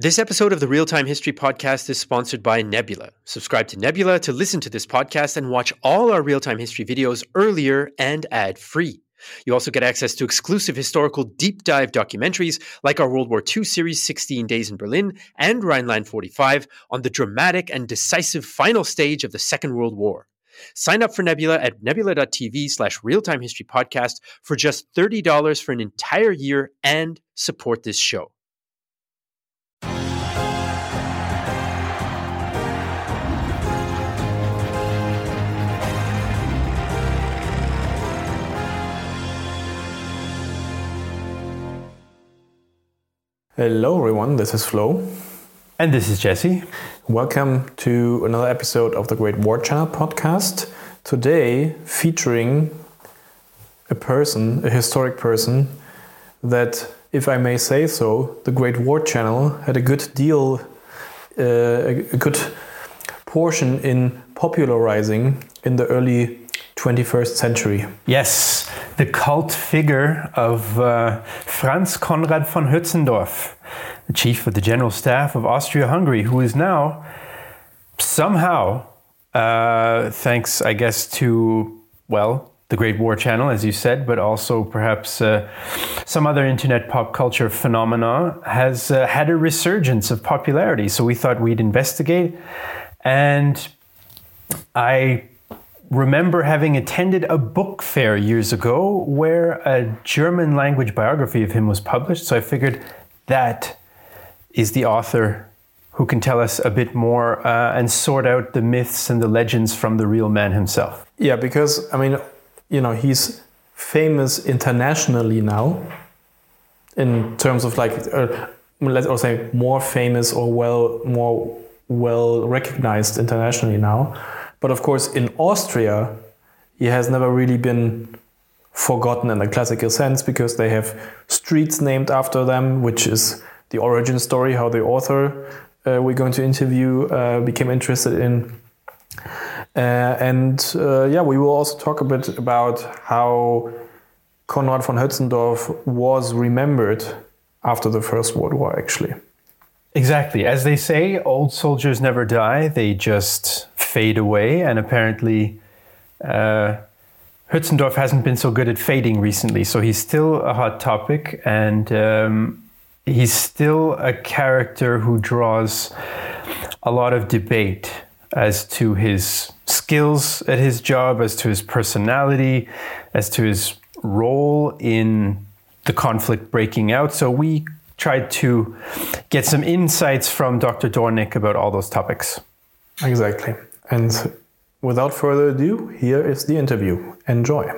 This episode of the Real Time History Podcast is sponsored by Nebula. Subscribe to Nebula to listen to this podcast and watch all our real time history videos earlier and ad free. You also get access to exclusive historical deep dive documentaries like our World War II series 16 Days in Berlin and Rhineland 45 on the dramatic and decisive final stage of the Second World War. Sign up for Nebula at nebula.tv slash realtime history podcast for just $30 for an entire year and support this show. Hello, everyone. This is Flo. And this is Jesse. Welcome to another episode of the Great War Channel podcast. Today, featuring a person, a historic person, that, if I may say so, the Great War Channel had a good deal, uh, a good portion in popularizing in the early 21st century. Yes, the cult figure of uh, Franz Conrad von Hötzendorf, the chief of the general staff of Austria Hungary, who is now somehow, uh, thanks, I guess, to, well, the Great War Channel, as you said, but also perhaps uh, some other internet pop culture phenomena, has uh, had a resurgence of popularity. So we thought we'd investigate. And I remember having attended a book fair years ago where a German language biography of him was published. So I figured that is the author who can tell us a bit more uh, and sort out the myths and the legends from the real man himself. Yeah, because, I mean, you know, he's famous internationally now in terms of like, uh, let's or say more famous or well, more well recognized internationally now but of course, in Austria, he has never really been forgotten in the classical sense because they have streets named after them, which is the origin story, how the author uh, we're going to interview uh, became interested in. Uh, and uh, yeah, we will also talk a bit about how Conrad von Hötzendorf was remembered after the First World War, actually. Exactly. As they say, old soldiers never die, they just fade away. And apparently, uh, Hötzendorf hasn't been so good at fading recently. So he's still a hot topic and um, he's still a character who draws a lot of debate as to his skills at his job, as to his personality, as to his role in the conflict breaking out. So we tried to get some insights from Dr. Dornik about all those topics. Exactly. And without further ado, here is the interview. Enjoy.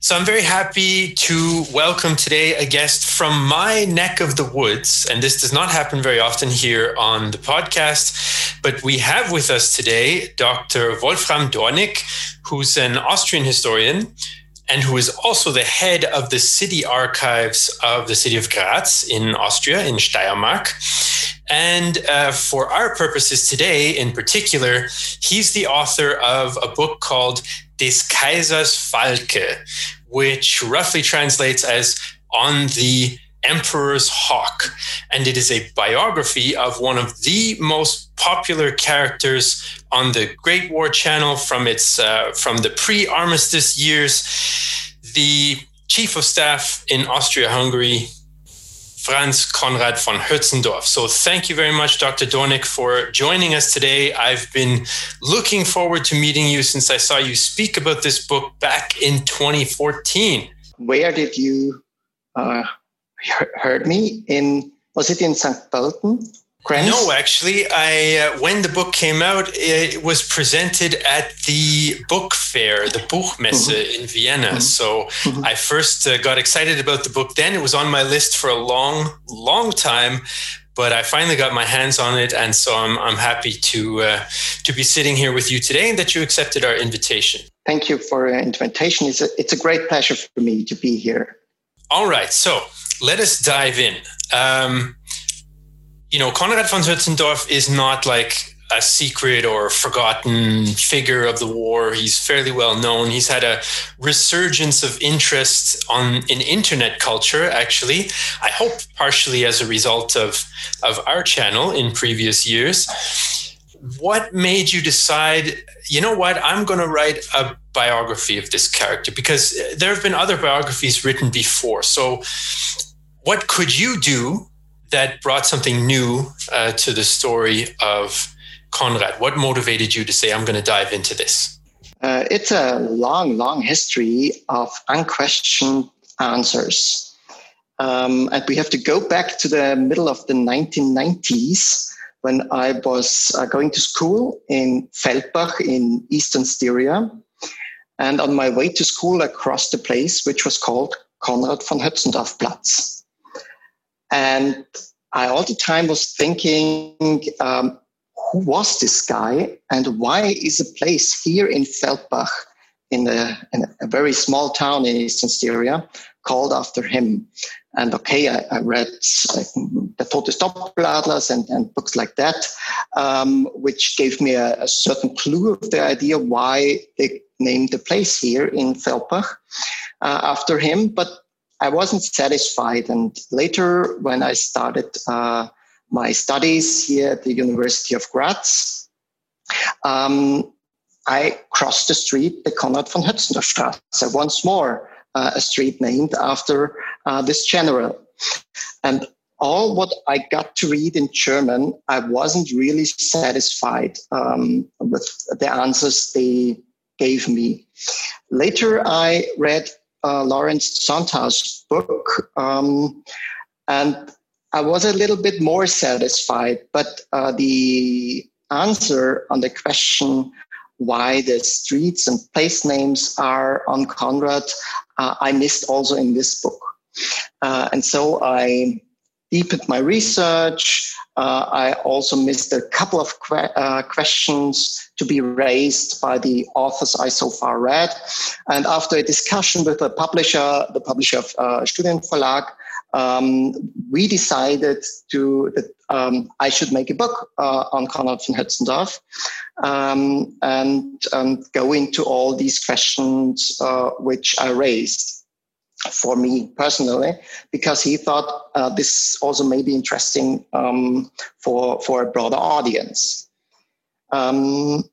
So I'm very happy to welcome today a guest from my neck of the woods. And this does not happen very often here on the podcast. But we have with us today Dr. Wolfram Dornik, who's an Austrian historian and who is also the head of the city archives of the city of Graz in Austria, in Steiermark. And uh, for our purposes today, in particular, he's the author of a book called Des Kaisers Falke, which roughly translates as On the Emperor's Hawk. And it is a biography of one of the most popular characters on the Great War Channel from its uh, from the pre-armistice years, the chief of staff in Austria-Hungary, Franz Conrad von Hötzendorf. So thank you very much, Dr. Dornik, for joining us today. I've been looking forward to meeting you since I saw you speak about this book back in 2014. Where did you uh, heard me in? Was it in St. Pölten? No, actually, I uh, when the book came out, it was presented at the book fair, the Buchmesse mm-hmm. in Vienna. Mm-hmm. So mm-hmm. I first uh, got excited about the book. Then it was on my list for a long, long time, but I finally got my hands on it, and so I'm I'm happy to uh, to be sitting here with you today, and that you accepted our invitation. Thank you for the invitation. It's a it's a great pleasure for me to be here. All right, so let us dive in. Um, you know, Conrad von Hötzendorf is not like a secret or forgotten figure of the war. He's fairly well known. He's had a resurgence of interest on in internet culture. Actually, I hope partially as a result of of our channel in previous years. What made you decide? You know what? I'm going to write a biography of this character because uh, there have been other biographies written before. So, what could you do that brought something new uh, to the story of Conrad? What motivated you to say, I'm going to dive into this? Uh, it's a long, long history of unquestioned answers. Um, and we have to go back to the middle of the 1990s when I was uh, going to school in Feldbach in eastern Styria. And on my way to school, I crossed a place which was called Conrad von Hötzendorf Platz. And I all the time was thinking, um, who was this guy and why is a place here in Feldbach, in a, in a very small town in Eastern Styria, called after him? And okay, I, I read the Tod des Doppeladlers and, and books like that, um, which gave me a, a, certain clue of the idea why they named the place here in Feldbach uh, after him. But I wasn't satisfied. And later, when I started uh, my studies here at the University of Graz, um, I crossed the street, the Conrad von Hötzendorf Straße, once more, uh, a street named after uh, this general. And all what I got to read in German, I wasn't really satisfied um, with the answers they gave me. Later, I read uh, Lawrence Sondhaus's book, um, and I was a little bit more satisfied. But uh, the answer on the question why the streets and place names are on Conrad, uh, I missed also in this book. Uh, and so I deepened my research. Uh, I also missed a couple of que- uh, questions to be raised by the authors I so far read. And after a discussion with the publisher, the publisher of uh, Studienverlag, um, we decided to that um, I should make a book uh, on Conrad von Hötzendorf um, and um, go into all these questions uh, which I raised for me personally, because he thought uh, this also may be interesting um, for for a broader audience. Um,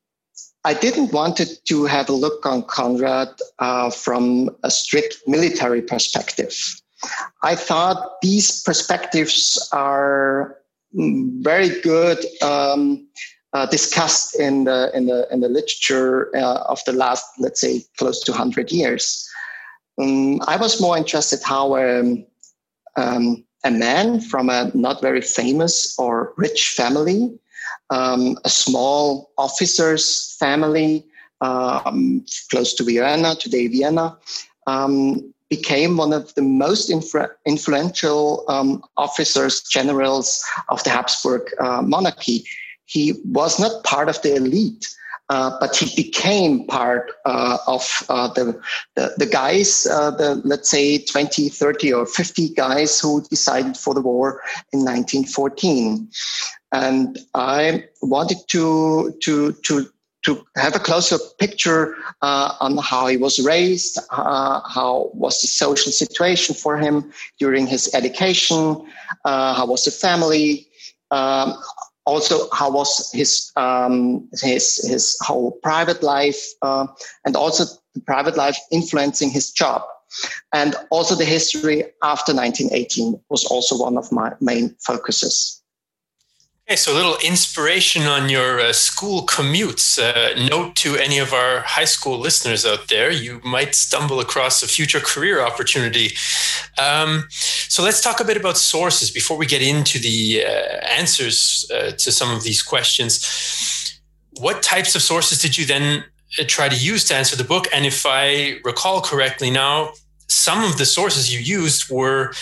I didn't want to have a look on Conrad uh, from a strict military perspective. I thought these perspectives are mm, very good um, uh, discussed in the in the in the literature uh, of the last, let's say, close to hundred years. Um, I was more interested how um, um, a man from a not very famous or rich family, um, a small officer's family um, close to Vienna, today Vienna, um, became one of the most influ- influential officers, generals of the Habsburg uh, monarchy. He was not part of the elite. Uh, but he became part uh, of uh, the, the, the guys, uh, the let's say 20, 30, or 50 guys who decided for the war in 1914. And I wanted to to to to have a closer picture uh, on how he was raised, how was the social situation for him during his education, how was the family. Um, also how was his um, his his whole private life uh, and also the private life influencing his job. And also the history after 1918 was also one of my main focuses Okay, so a little inspiration on your uh, school commutes. Uh, note to any of our high school listeners out there, you might stumble across a future career opportunity. Um, so let's talk a bit about sources before we get into the uh, answers uh, to some of these questions. What types of sources did you then uh, try to use to answer the book? And if I recall correctly now, some of the sources you used were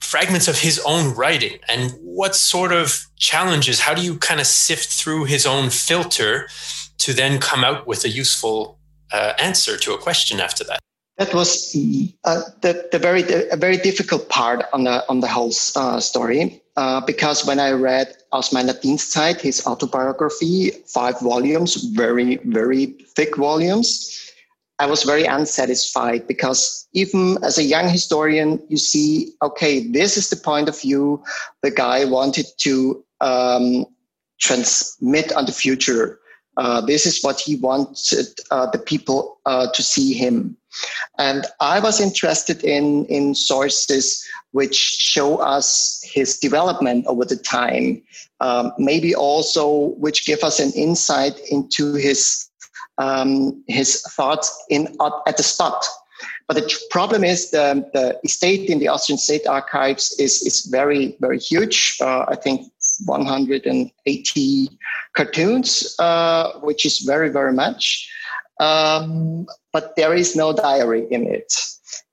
fragments of his own writing? And what sort of challenges how do you kind of sift through his own filter to then come out with a useful uh, answer to a question after that? That was uh, the, the very the, a very difficult part on the on the whole uh, story uh, because when I read Aus meiner Dienstzeit, his autobiography, five volumes, very, very thick volumes, I was very unsatisfied because even as a young historian, you see, okay, this is the point of view the guy wanted to um, transmit on the future. Uh, this is what he wanted uh, the people uh, to see him. And I was interested in, in sources which show us his development over the time, um, maybe also which give us an insight into his um, his thoughts in at the spot. But the problem is the, the estate in the Austrian State Archives is, is very, very huge. Uh, I think 180 cartoons, uh, which is very, very much. Um, but there is no diary in it.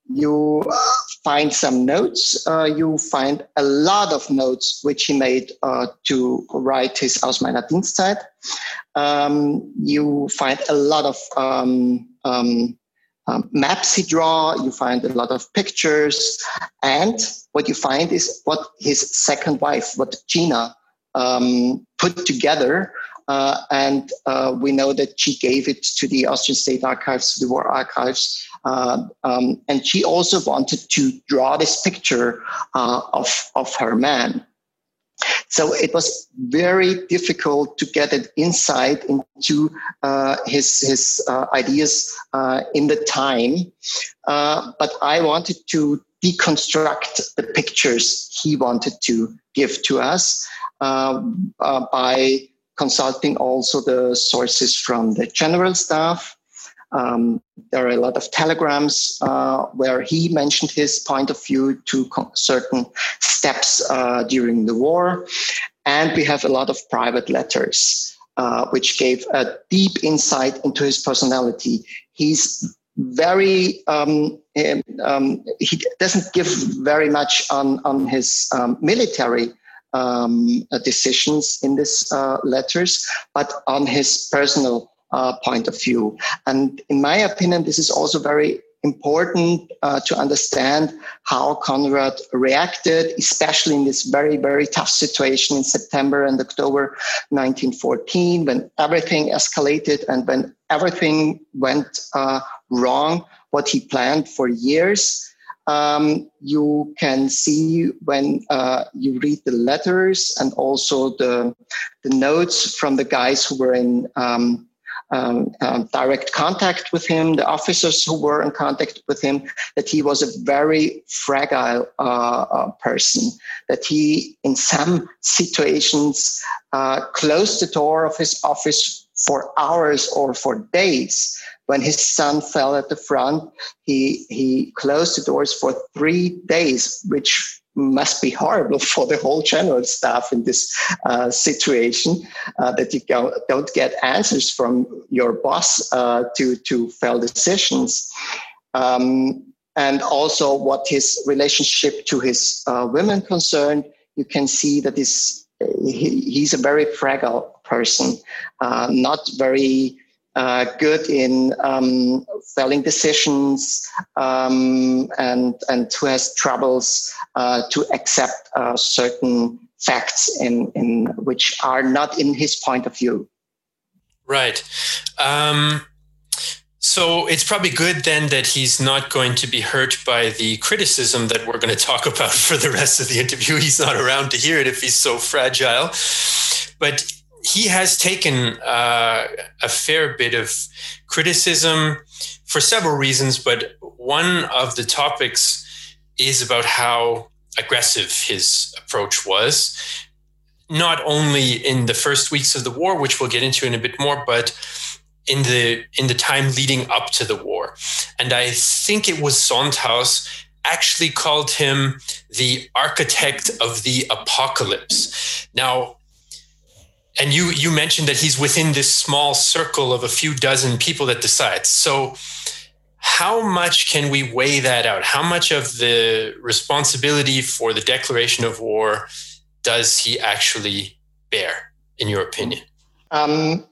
You uh, find some notes. Uh, you find a lot of notes which he made uh, to write his Aus meiner Dienstzeit. Um, you find a lot of um, um, um, maps he draw. You find a lot of pictures, and what you find is what his second wife, what Gina, um, put together. Uh, and uh, we know that she gave it to the Austrian State Archives, the War Archives, uh, um, and she also wanted to draw this picture uh, of, of her man. So it was very difficult to get an insight into uh, his, his uh, ideas uh, in the time. But I wanted to deconstruct the pictures he wanted to give to us by consulting also the sources from the general staff um, there are a lot of telegrams uh, where he mentioned his point of view to certain steps uh, during the war. And we have a lot of private letters, uh, which gave a deep insight into his personality. He's very, um, um, he doesn't give very much on, on his um, military um, decisions in these uh, letters, but on his personal uh, point of view. And in my opinion, this is also very important uh, to understand how Conrad reacted, especially in this very, very tough situation in September and October 1914, when everything escalated and when everything went uh, wrong, what he planned for years. Um, you can see when uh, you read the letters and also the, the notes from the guys who were in um, um, um, direct contact with him, the officers who were in contact with him, that he was a very fragile uh, uh, person, that he, in some situations, uh, closed the door of his office for hours or for days. When his son fell at the front, he, he closed the doors for three days, which must be horrible for the whole general staff in this uh, situation uh, that you don't get answers from your boss uh, to to fell decisions. Um, and also what his relationship to his uh, women concerned you can see that he, he's a very fragile person uh, not very uh, good in um, felling decisions um, and and who has troubles uh, to accept uh, certain facts in in which are not in his point of view. Right. Um, so it's probably good then that he's not going to be hurt by the criticism that we're going to talk about for the rest of the interview. He's not around to hear it if he's so fragile. But he has taken uh, a fair bit of criticism for several reasons, but one of the topics is about how aggressive his approach was, not only in the first weeks of the war, which we'll get into in a bit more, but in the in the time leading up to the war. And I think it was Sondhaus actually called him the architect of the apocalypse. Now, and you you mentioned that he's within this small circle of a few dozen people that decides so how much can we weigh that out how much of the responsibility for the declaration of war does he actually bear in your opinion um,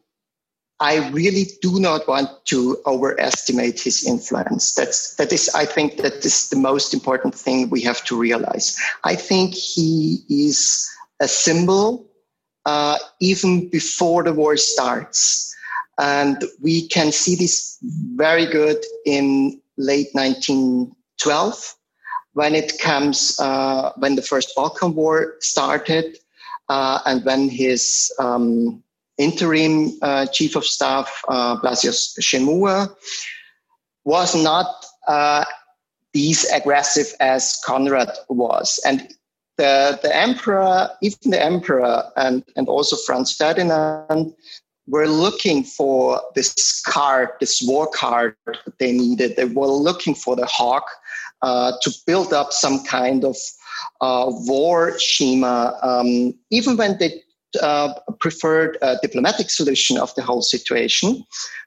I really do not want to overestimate his influence. That's that is, I think, that is the most important thing we have to realize. I think he is a symbol uh, even before the war starts, and we can see this very good in late 1912 when it comes uh, when the first Balkan War started, uh, and when his um, interim uh, chief of staff, uh, Blasius Schemua, was not uh, these aggressive as Conrad was. And the, the emperor, even the emperor and, and also Franz Ferdinand were looking for this card, this war card that they needed. They were looking for the hawk uh, to build up some kind of uh, war schema, um, even when they uh, preferred a diplomatic solution of the whole situation,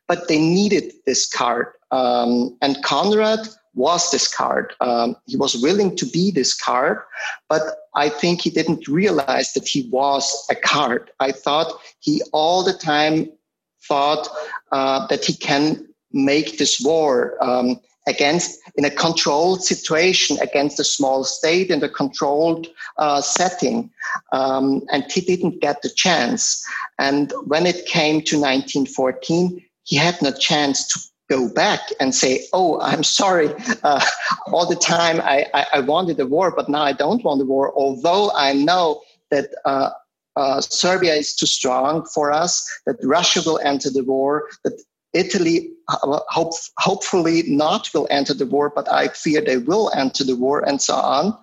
but they needed this card. Um, and Conrad was this card. Um, he was willing to be this card, but I think he didn't realize that he was a card. I thought he all the time thought uh, that he can make this war. Um, against in a controlled situation against a small state in a controlled uh, setting um, and he didn't get the chance and when it came to 1914 he had no chance to go back and say oh i'm sorry uh, all the time I, I, I, wanted a war but now i don't want a war although i know that uh, uh, Serbia is too strong for us, that Russia will enter the war, that Italy, uh, hope, hopefully not will enter the war, but I fear they will enter the war and so on.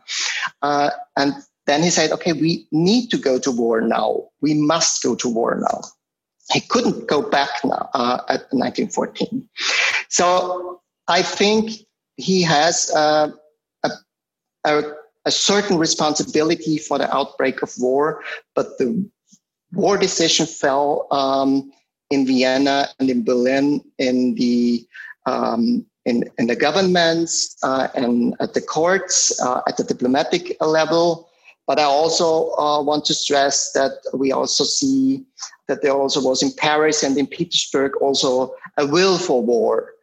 Uh, and then he said, okay, we need to go to war now. We must go to war now. He couldn't go back now uh, at 1914. So I think he has uh, a, a, a certain responsibility for the outbreak of war, but the war decision fell um, in Vienna and in Berlin in the um, in, in the governments uh, and at the courts uh, at the diplomatic level. But I also uh, want to stress that we also see that there also was in Paris and in Petersburg also a will for war,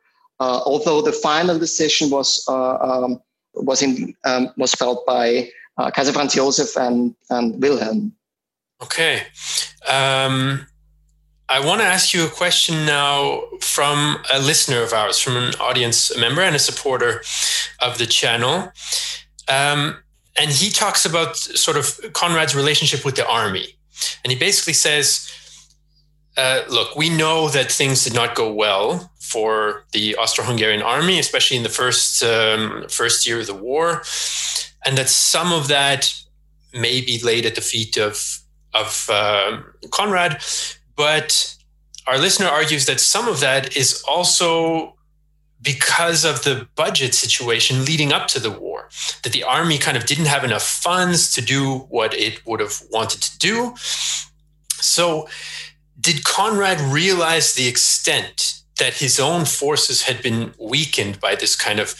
uh, although the final decision was uh, um, was in um, was felt by uh, Kaiser Franz Josef and and Wilhelm. Okay. Um I want to ask you a question now from a listener of ours, from an audience member and a supporter of the channel. Um, and he talks about sort of Conrad's relationship with the army. And he basically says, uh, look, we know that things did not go well for the Austro-Hungarian army, especially in the first um, first year of the war, and that some of that may be laid at the feet of of uh, Conrad, but our listener argues that some of that is also because of the budget situation leading up to the war, that the army kind of didn't have enough funds to do what it would have wanted to do. So, did Conrad realize the extent that his own forces had been weakened by this kind of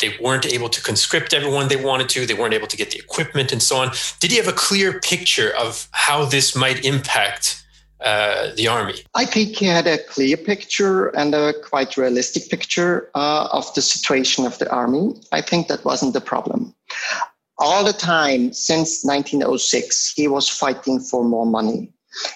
they weren't able to conscript everyone they wanted to they weren't able to get the equipment and so on did he have a clear picture of how this might impact uh, the army? I think he had a clear picture and a quite realistic picture uh, of the situation of the army. I think that wasn't the problem. All the time since 1906, he was fighting for more money.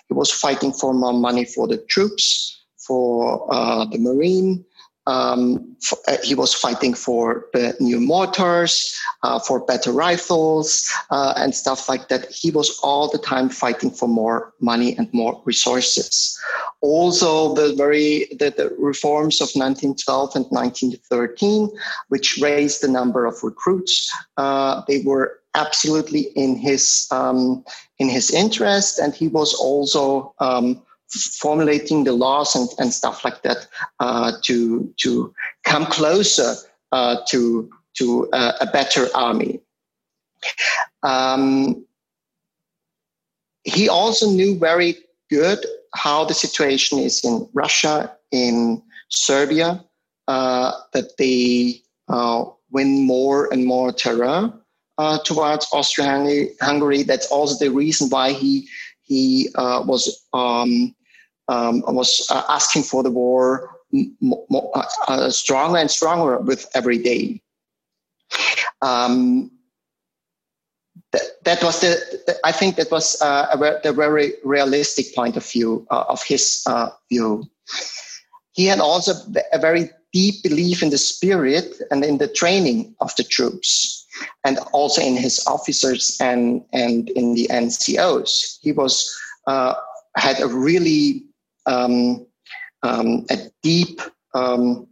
He was fighting for more money for the troops, for uh, the marine, um, for, uh, he was fighting for new mortars, uh, for better rifles, uh, and stuff like that. He was all the time fighting for more money and more resources. Also, the very the, the reforms of 1912 and 1913, which raised the number of recruits, uh, they were absolutely in his um, in his interest, and he was also um, formulating the laws and, and stuff like that uh, to to come closer uh, to to uh, a better army. Um, he also knew very good how the situation is in Russia, in Serbia, uh, that they uh, win more and more terror uh, towards Austria-Hungary. That's also the reason why he he was um, um, was uh, asking for the war uh, uh, stronger and stronger with every day. Um, that, that was the, I think that was uh, a, the very realistic point of view uh, of his uh, view. He had also a very deep belief in the spirit and in the training of the troops and also in his officers and, and in the NCOs. He was uh, had a really um, um, a deep. Um,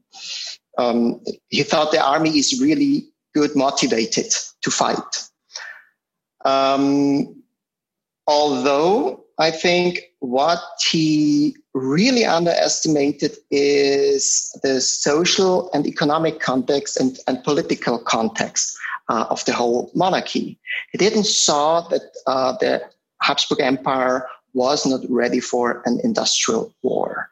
um, he thought the army is really good motivated to fight. Um, although I think what he really underestimated is the social and economic context and, and political context uh, of the whole monarchy. He didn't saw that uh, the Habsburg Empire was not ready for an industrial war.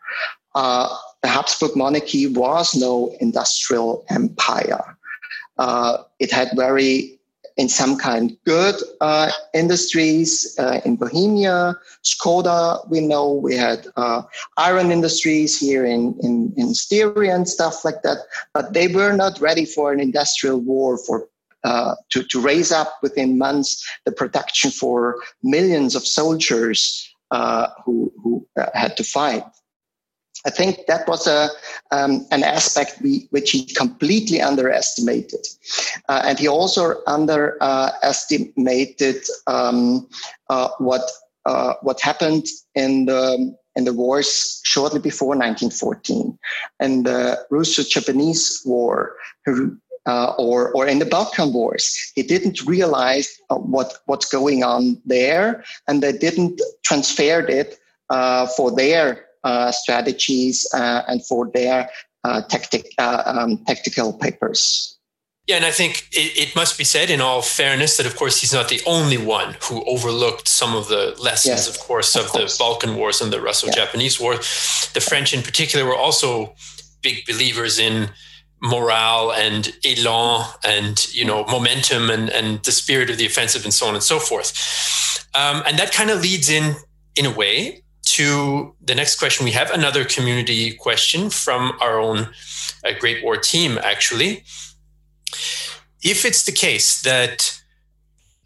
Uh, the Habsburg monarchy was no industrial empire. Uh, it had very in some kind good uh, industries uh, in Bohemia, Skoda, we know we had uh, iron industries here in, in, in Styria and stuff like that, but they were not ready for an industrial war for uh, to, to raise up within months the production for millions of soldiers uh, who, who uh, had to fight. I think that was a um, an aspect we, which he completely underestimated, uh, and he also underestimated um, uh, what uh, what happened in the in the wars shortly before 1914, and the Russo-Japanese War. Uh, or, or in the Balkan Wars, he didn't realize uh, what what's going on there, and they didn't transfer it uh, for their uh, strategies uh, and for their uh, tactic, um, tactical papers. Yeah, and I think it, it, must be said in all fairness that, of course, he's not the only one who overlooked some of the lessons, yes, of course, of, of course. the Balkan Wars and the Russo Japanese yeah. War. The French, in particular, were also big believers in morale and elan and you know momentum and, and the spirit of the offensive and so on and so forth um, and that kind of leads in in a way to the next question, we have another community question from our own uh, Great War team, actually. If it's the case that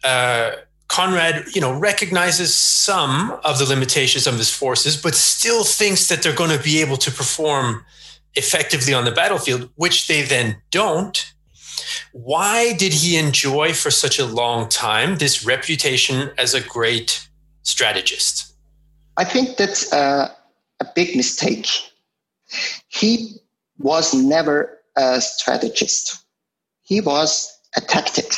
uh, Conrad, you know, recognizes some of the limitations of his forces, but still thinks that they're going to be able to perform effectively on the battlefield, which they then don't. Why did he enjoy for such a long time this reputation as a great strategist? I think that's a, big mistake. He was never a strategist. He was a tactic.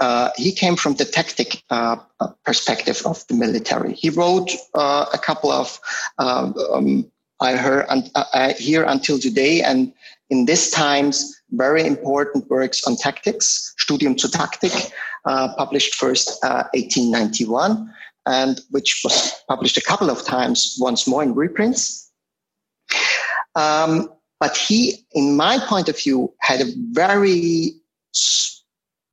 Uh, he came from the tactic uh, perspective of the military. He wrote uh, a couple of, um, um I heard, uh, I hear until today, and in these times, very important works on tactics, Studium zur Taktik, uh, published first 1891. Uh, and which was published a couple of times, once more in reprints. Um, but he, in my point of view, had a very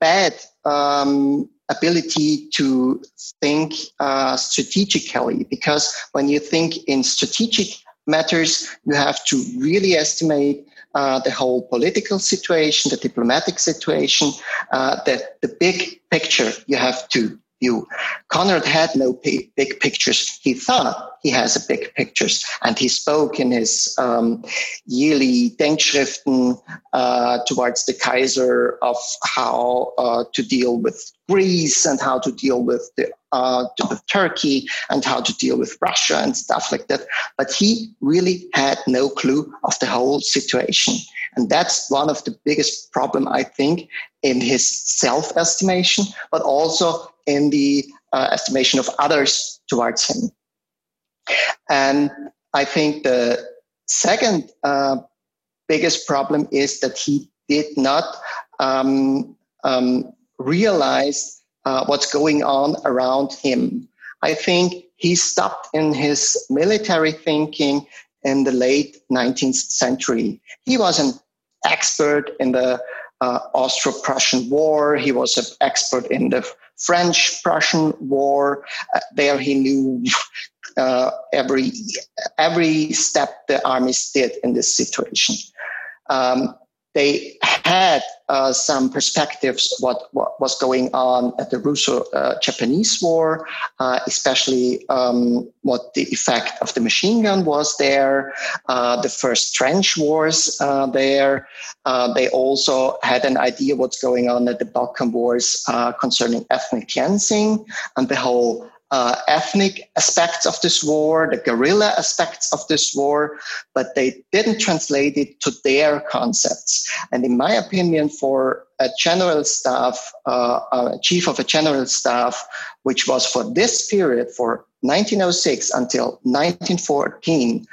bad um, ability to think uh, strategically because when you think in strategic matters, you have to really estimate uh, the whole political situation, the diplomatic situation, uh, the, the big picture you have to view. Conrad had no big pictures. He thought he has a big pictures, and he spoke in his um, yearly Denkschriften uh, towards the Kaiser of how uh, to deal with Greece and how to deal with the uh, with Turkey and how to deal with Russia and stuff like that. But he really had no clue of the whole situation. And that's one of the biggest problem, I think, in his self-estimation, but also in the uh, estimation of others towards him. And I think the second uh, biggest problem is that he did not um, um, realize uh, what's going on around him. I think he stopped in his military thinking in the late 19th century. He was an expert in the uh, Austro-Prussian War. He was an expert in the French-Prussian War. Uh, there he knew uh, every every step the armies did in this situation. Um, they had uh, some perspectives what, what was going on at the Russo-Japanese uh, War, uh, especially um, what the effect of the machine gun was there, uh, the first trench wars uh, there. Uh, they also had an idea what's going on at the Balkan Wars concerning ethnic cleansing and the whole uh, ethnic aspects of this war, the guerrilla aspects of this war, but they didn't translate it to their concepts. And in my opinion, for a general staff, uh, a chief of a general staff, which was for this period, for 1906 until 1914,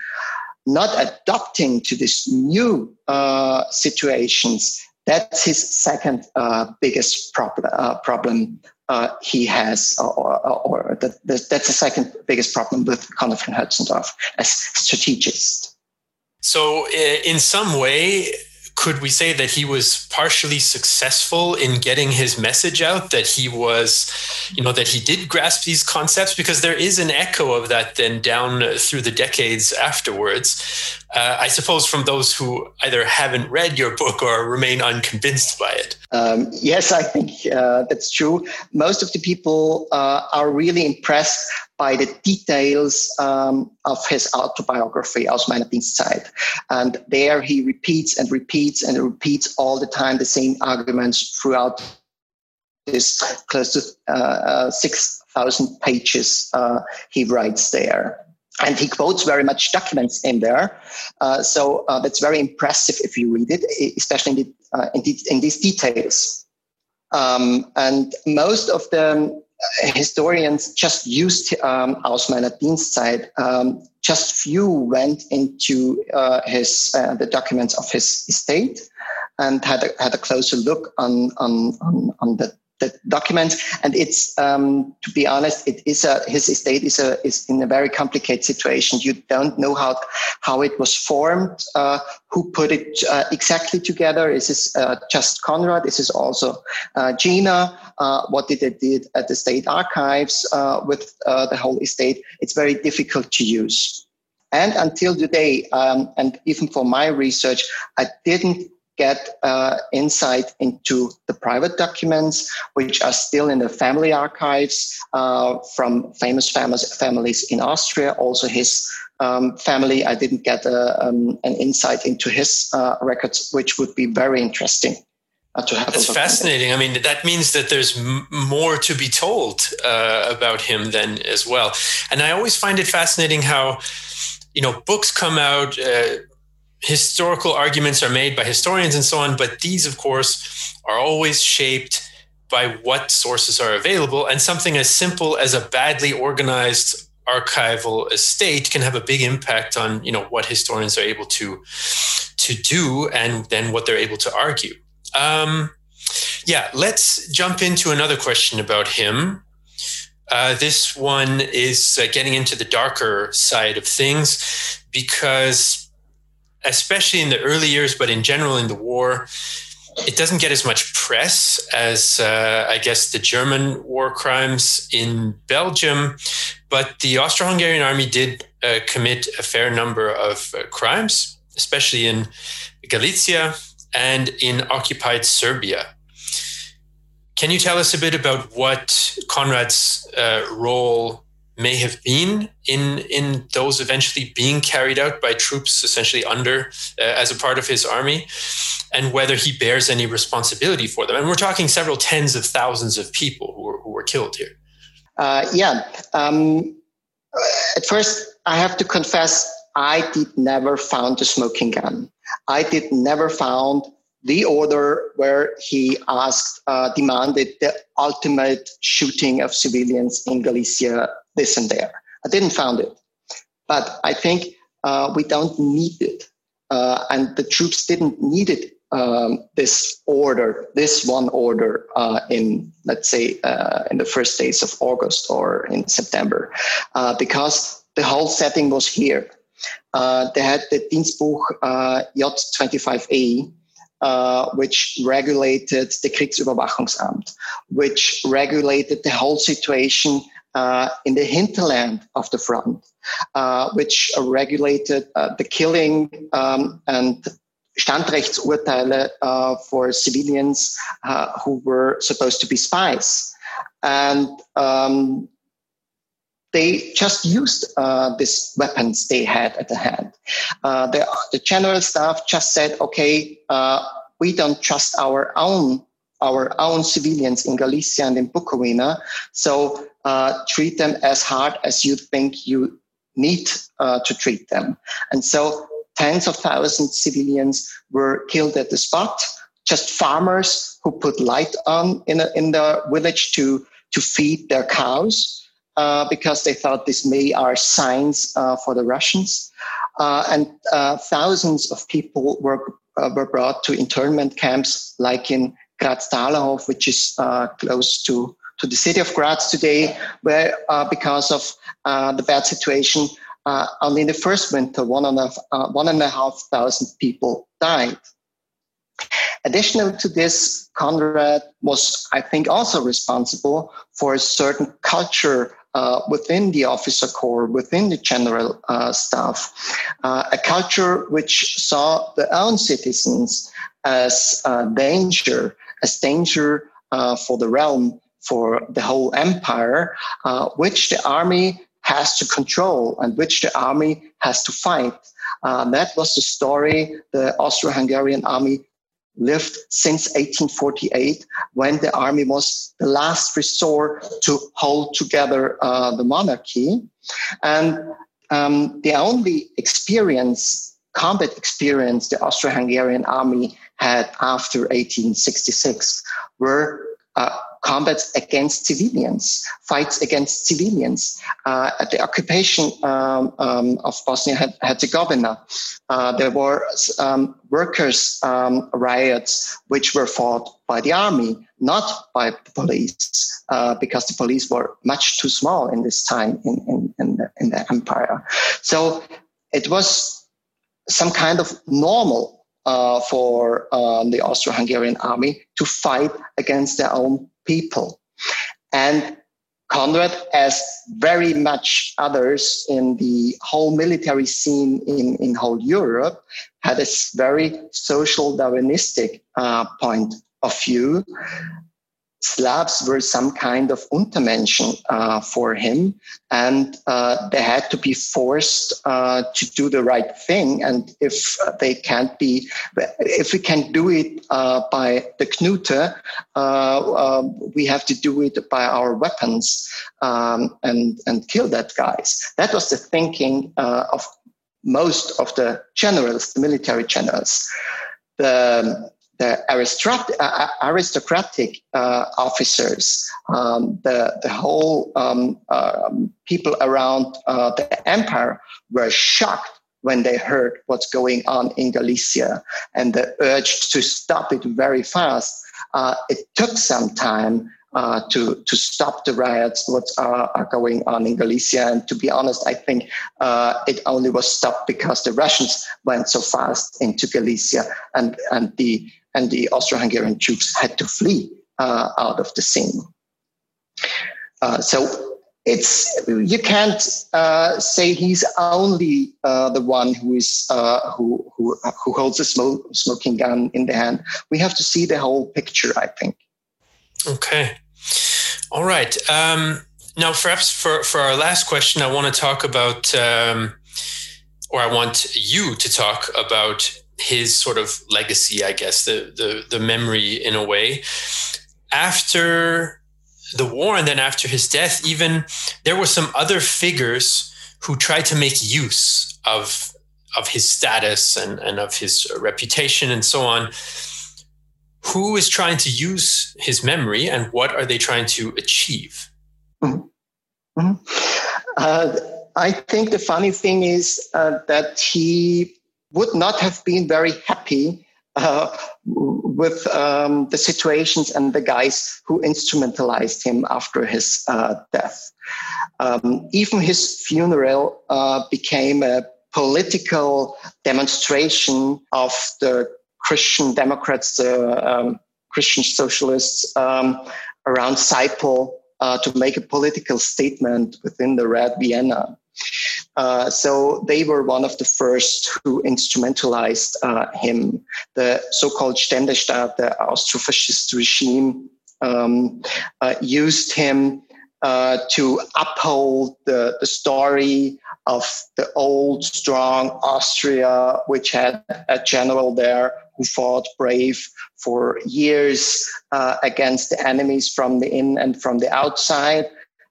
not adapting to these new uh, situations, that's his second uh, biggest prob- uh, problem uh, he has, or, or, or that, that's the second biggest problem with Conrad von Hötzendorf as strategist. So, in some way, could we say that he was partially successful in getting his message out that he was you know that he did grasp these concepts? Because there is an echo of that then down through the decades afterwards. Uh, i suppose from those who either haven't read your book or remain unconvinced by it. Um, yes i think uh, that's true. Most of the people uh, are really impressed by the details um, of his autobiography, Aus meiner Dienstzeit. And there he repeats and repeats and repeats all the time the same arguments throughout this close to uh, uh 6,000 pages uh, he writes there. And he quotes very much documents in there. Uh, so uh, that's very impressive if you read it, especially in, the, uh, in, the, in, these details. Um, and most of the historians just used um, Aus meiner Dienstzeit. Um, just few went into uh, his uh, the documents of his estate and had a, had a closer look on on on, on the the documents. And it's, um, to be honest, it is a, his estate is a, is in a very complicated situation. You don't know how, how it was formed, uh, who put it uh, exactly together. Is this uh, just Conrad? Is this also uh, Gina? Uh, what did they did at the state archives uh, with the whole estate? It's very difficult to use. And until today, um, and even for my research, I didn't get uh, insight into the private documents, which are still in the family archives uh, from famous families, families in Austria. Also, his um, family, I didn't get a, uh, um, an insight into his uh, records, which would be very interesting. Uh, to have That's fascinating. I mean, that means that there's m- more to be told uh, about him then as well. And I always find it fascinating how, you know, books come out historical arguments are made by historians and so on, but these, of course, are always shaped by what sources are available. And something as simple as a badly organized archival estate can have a big impact on you know what historians are able to to do and then what they're able to argue. Um, yeah, let's jump into another question about him. Uh, this one is uh, getting into the darker side of things because especially in the early years, but in general in the war, it doesn't get as much press as uh, I guess the German war crimes in Belgium, but the Austro-Hungarian army did uh, commit a fair number of uh, crimes, especially in Galicia and in occupied Serbia. Can you tell us a bit about what Conrad's uh, role may have been in in those eventually being carried out by troops essentially under uh, as a part of his army and whether he bears any responsibility for them. And we're talking several tens of thousands of people who were, who were killed here. Uh, yeah um, at first i have to confess i did never found the smoking gun. I did never found the order where he asked, uh, demanded the ultimate shooting of civilians in Galicia this and there. I didn't found it, but I think uh, we don't need it, uh, and the troops didn't need it. Um, this order, this one order, uh, in let's say uh, in the first days of August or in September, uh, because the whole setting was here. Uh, they had the Dienstbuch J25A, uh, which regulated the Kriegsüberwachungsamt, which regulated the whole situation uh, in the hinterland of the front, uh, which regulated uh, the killing um, and Standrechtsurteile uh, for civilians uh, who were supposed to be spies. And um, they just used uh, these weapons they had at the hand. Uh, the, the, general staff just said, okay, we don't trust our own our own civilians in Galicia and in Bukovina, so uh, treat them as hard as you think you need uh, to treat them. And so tens of thousands civilians were killed at the spot. Just farmers who put light on in, a, in the village to, to feed their cows uh, because they thought this may are signs uh, for the Russians. Uh, and uh, thousands of people were, uh, were brought to internment camps like in Graz-Dalerhof, which is close to, to the city of Graz today, where because of the bad situation, only in the first winter, one and, a, one and a half thousand people died. Additional to this, Conrad was, I think, also responsible for a certain culture uh, within the officer corps, within the general uh, staff, uh, a culture which saw their own citizens as danger, as danger uh, for the realm, for the whole empire, uh, which the army has to control and which the army has to fight. Uh, that was the story the Austro-Hungarian army lived since 1848 when the army was the last resort to hold together uh, the monarchy. And um, the only experience, combat experience, the Austro Hungarian army had after 1866 were uh, combats against civilians, fights against civilians. Uh, at the occupation um, um, of Bosnia Herzegovina, uh, there were um, workers' um, riots which were fought by the army, not by the police, uh, because the police were much too small in this time in, in, in, the, in the empire. So it was some kind of normal uh, for um, the Austro-Hungarian army to fight against their own people. And Conrad, as very much others in the whole military scene in, in whole Europe, had a very social Darwinistic uh, point of view Slavs were some kind of Untermenschen uh, for him, and uh, they had to be forced uh, to do the right thing. And if they can't be, if we can do it uh, by the Knute, uh, um, we have to do it by our weapons um, and and kill that guys. That was the thinking uh, of most of the generals, the military generals. The the aristocratic, uh, aristocratic uh, officers, um, the, the whole um, um, people around uh, the empire were shocked when they heard what's going on in Galicia and the urge to stop it very fast. Uh, it took some time uh, to to stop the riots what are, are, going on in Galicia. And to be honest, I think uh, it only was stopped because the Russians went so fast into Galicia and and the and the Austro-Hungarian troops had to flee uh, out of the scene. Uh, so it's you can't uh, say he's only uh, the one who is uh, who, who who holds a smoke, smoking gun in the hand. We have to see the whole picture. I think. Okay. All right. Um, now, perhaps for for our last question, I want to talk about. Um, or I want you to talk about his sort of legacy, I guess, the the the memory in a way. After the war and then after his death, even there were some other figures who tried to make use of of his status and, and of his reputation and so on. Who is trying to use his memory and what are they trying to achieve? Mm-hmm. Mm-hmm. Uh, I think the funny thing is uh, that he would not have been very happy uh, with um, the situations and the guys who instrumentalized him after his uh, death. Um, even his funeral uh, became a political demonstration of the Christian Democrats, the um, Christian socialists um, around Seipel uh, to make a political statement within the Red Vienna. Uh, so they were one of the first who instrumentalized uh, him. The so-called Ständestaat, the Austro-fascist regime, um, uh, used him uh, to uphold the, the story of the old, strong Austria, which had a general there who fought brave for years uh, against the enemies from the in and from the outside.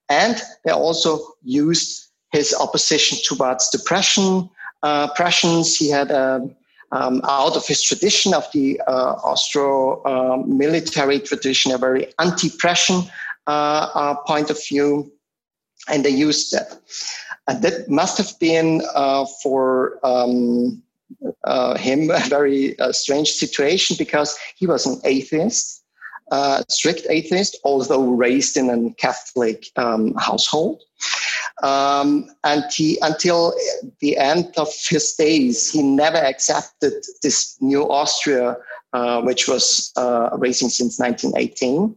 And they also used his opposition towards the Prussian, uh, Prussians. He had a um, out of his tradition of the uh, Austro uh, military tradition, a very anti-Prussian uh, uh, point of view, and they used that. And that must have been uh, for um, him a very strange situation because he was an atheist, strict atheist, although raised in a Catholic um, household. Um, and he, until the end of his days, he never accepted this new Austria, uh, which was uh, racing since 1918.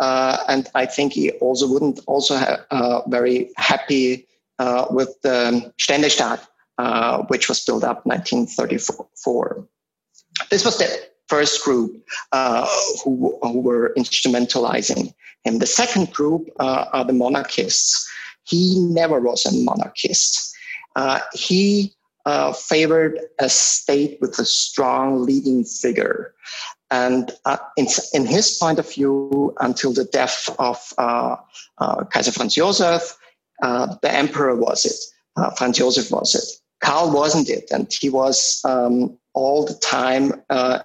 Uh, and I think he also wouldn't also have uh, very happy uh, with the Ständestaat, uh, which was built up 1934. This was the first group who, who were instrumentalizing him. The second group are the monarchists. He never was a monarchist. Uh, he uh, favored a state with a strong leading figure. And uh, in, in, his point of view, until the death of uh, uh, Kaiser Franz Josef, uh, the emperor was it. Franz Josef was it. Karl wasn't it, and he was um, all the time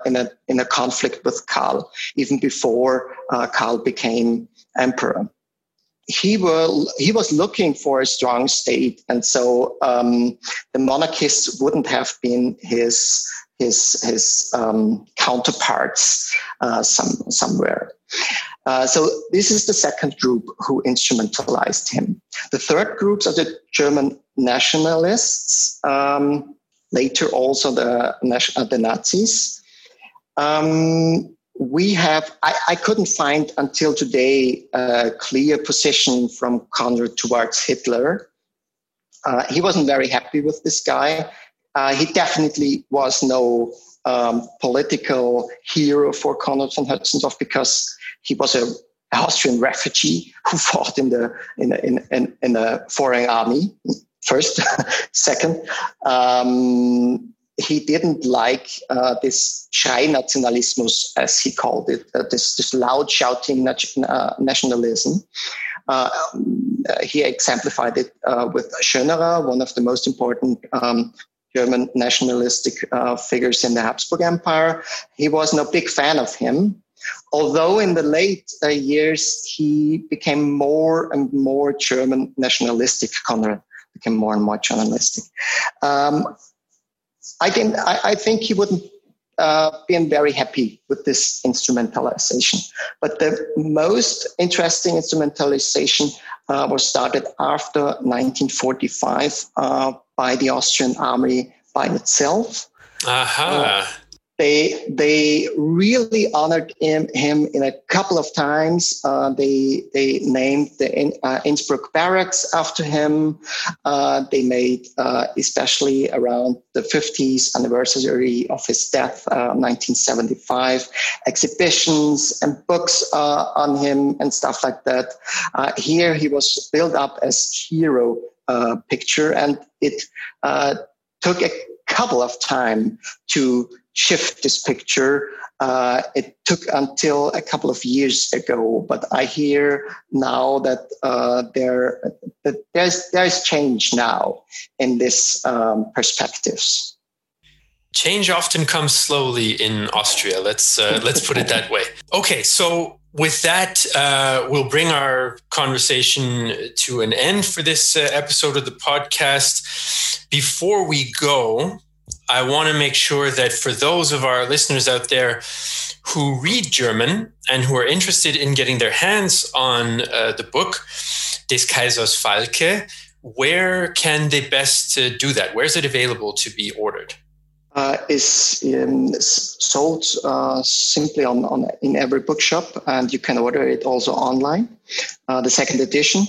in a in a conflict with Karl, even before Karl became emperor he will he was looking for a strong state, and so um, the monarchists wouldn't have been his his his um, counterparts uh, some somewhere. Uh, so this is the second group who instrumentalized him. The third groups are the German nationalists. Um, later, also the uh, the Nazis. Um, we have, I, I, couldn't find until today a clear position from Conrad towards Hitler. Uh, he wasn't very happy with this guy. Uh, he definitely was no um, political hero for Conrad von Hötzendorf because he was a Austrian refugee who fought in the in in, in, in a foreign army first, second. Um, he didn't like uh, this Schrei-Nationalismus, as he called it, uh, this, this loud shouting uh, nationalism. Uh, he exemplified it uh, with Schönerer, one of the most important um, German nationalistic uh, figures in the Habsburg Empire. He was no big fan of him. Although in the late years he became more and more German nationalistic, Conrad became more and more nationalistic. Um, I can I, I think he wouldn't uh, been very happy with this instrumentalization. But the most interesting instrumentalization uh, was started after 1945 uh, by the Austrian army by itself. Aha. Uh, they they really honored him, him in a couple of times. Uh, they they named the uh, Innsbruck barracks after him. Uh, they made, uh, especially around the 50th anniversary of his death, 1975, uh, exhibitions and books uh, on him and stuff like that. here he was built up as hero picture, and it took a couple of time to shift this picture. Uh, it took until a couple of years ago, but I hear now that uh, there that there's there's change now in this um, perspectives. Change often comes slowly in Austria. Let's uh, let's put it that way. Okay, so with that, uh, we'll bring our conversation to an end for this uh, episode of the podcast. Before we go, I want to make sure that for those of our listeners out there who read German and who are interested in getting their hands on uh, the book, Des Kaisers Falke, where can they best uh, do that? Where is it available to be ordered? uh, um, sold uh, simply on, on in every bookshop, and you can order it also online. Uh, the second edition.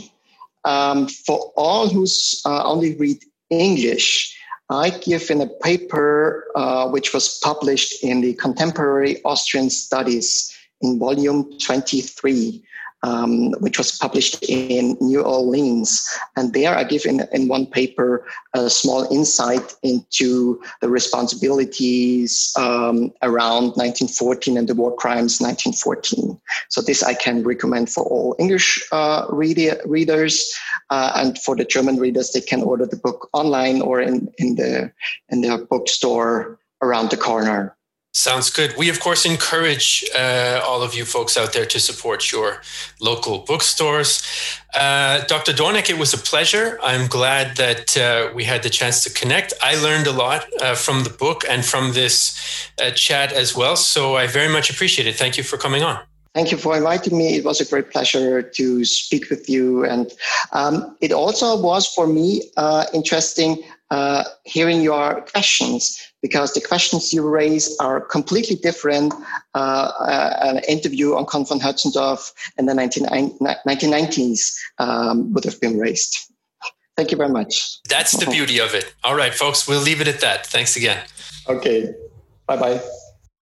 Um, for all who uh, only read English, I give in a paper uh, which was published in the Contemporary Austrian Studies in volume 23 um, which was published in New Orleans. And there I give in, in one paper a small insight into the responsibilities um, around 1914 and the war crimes 1914. So this I can recommend for all English uh, reader, readers. Uh, and for the German readers, they can order the book online or in, in, the, in their bookstore around the corner. Sounds good. We, of course, encourage uh, all of you folks out there to support your local bookstores. Uh, Dr. Dornik, it was a pleasure. I'm glad that uh, we had the chance to connect. I learned a lot uh, from the book and from this uh, chat as well. So I very much appreciate it. Thank you for coming on. Thank you for inviting me. It was a great pleasure to speak with you. And um, it also was for me uh, interesting hearing your questions because the questions you raise are completely different. Uh, uh, an interview on Count von Hötzendorf in the 19, 1990s um, would have been raised. Thank you very much. That's the beauty of it. All right, folks, we'll leave it at that. Thanks again. Okay. Bye bye.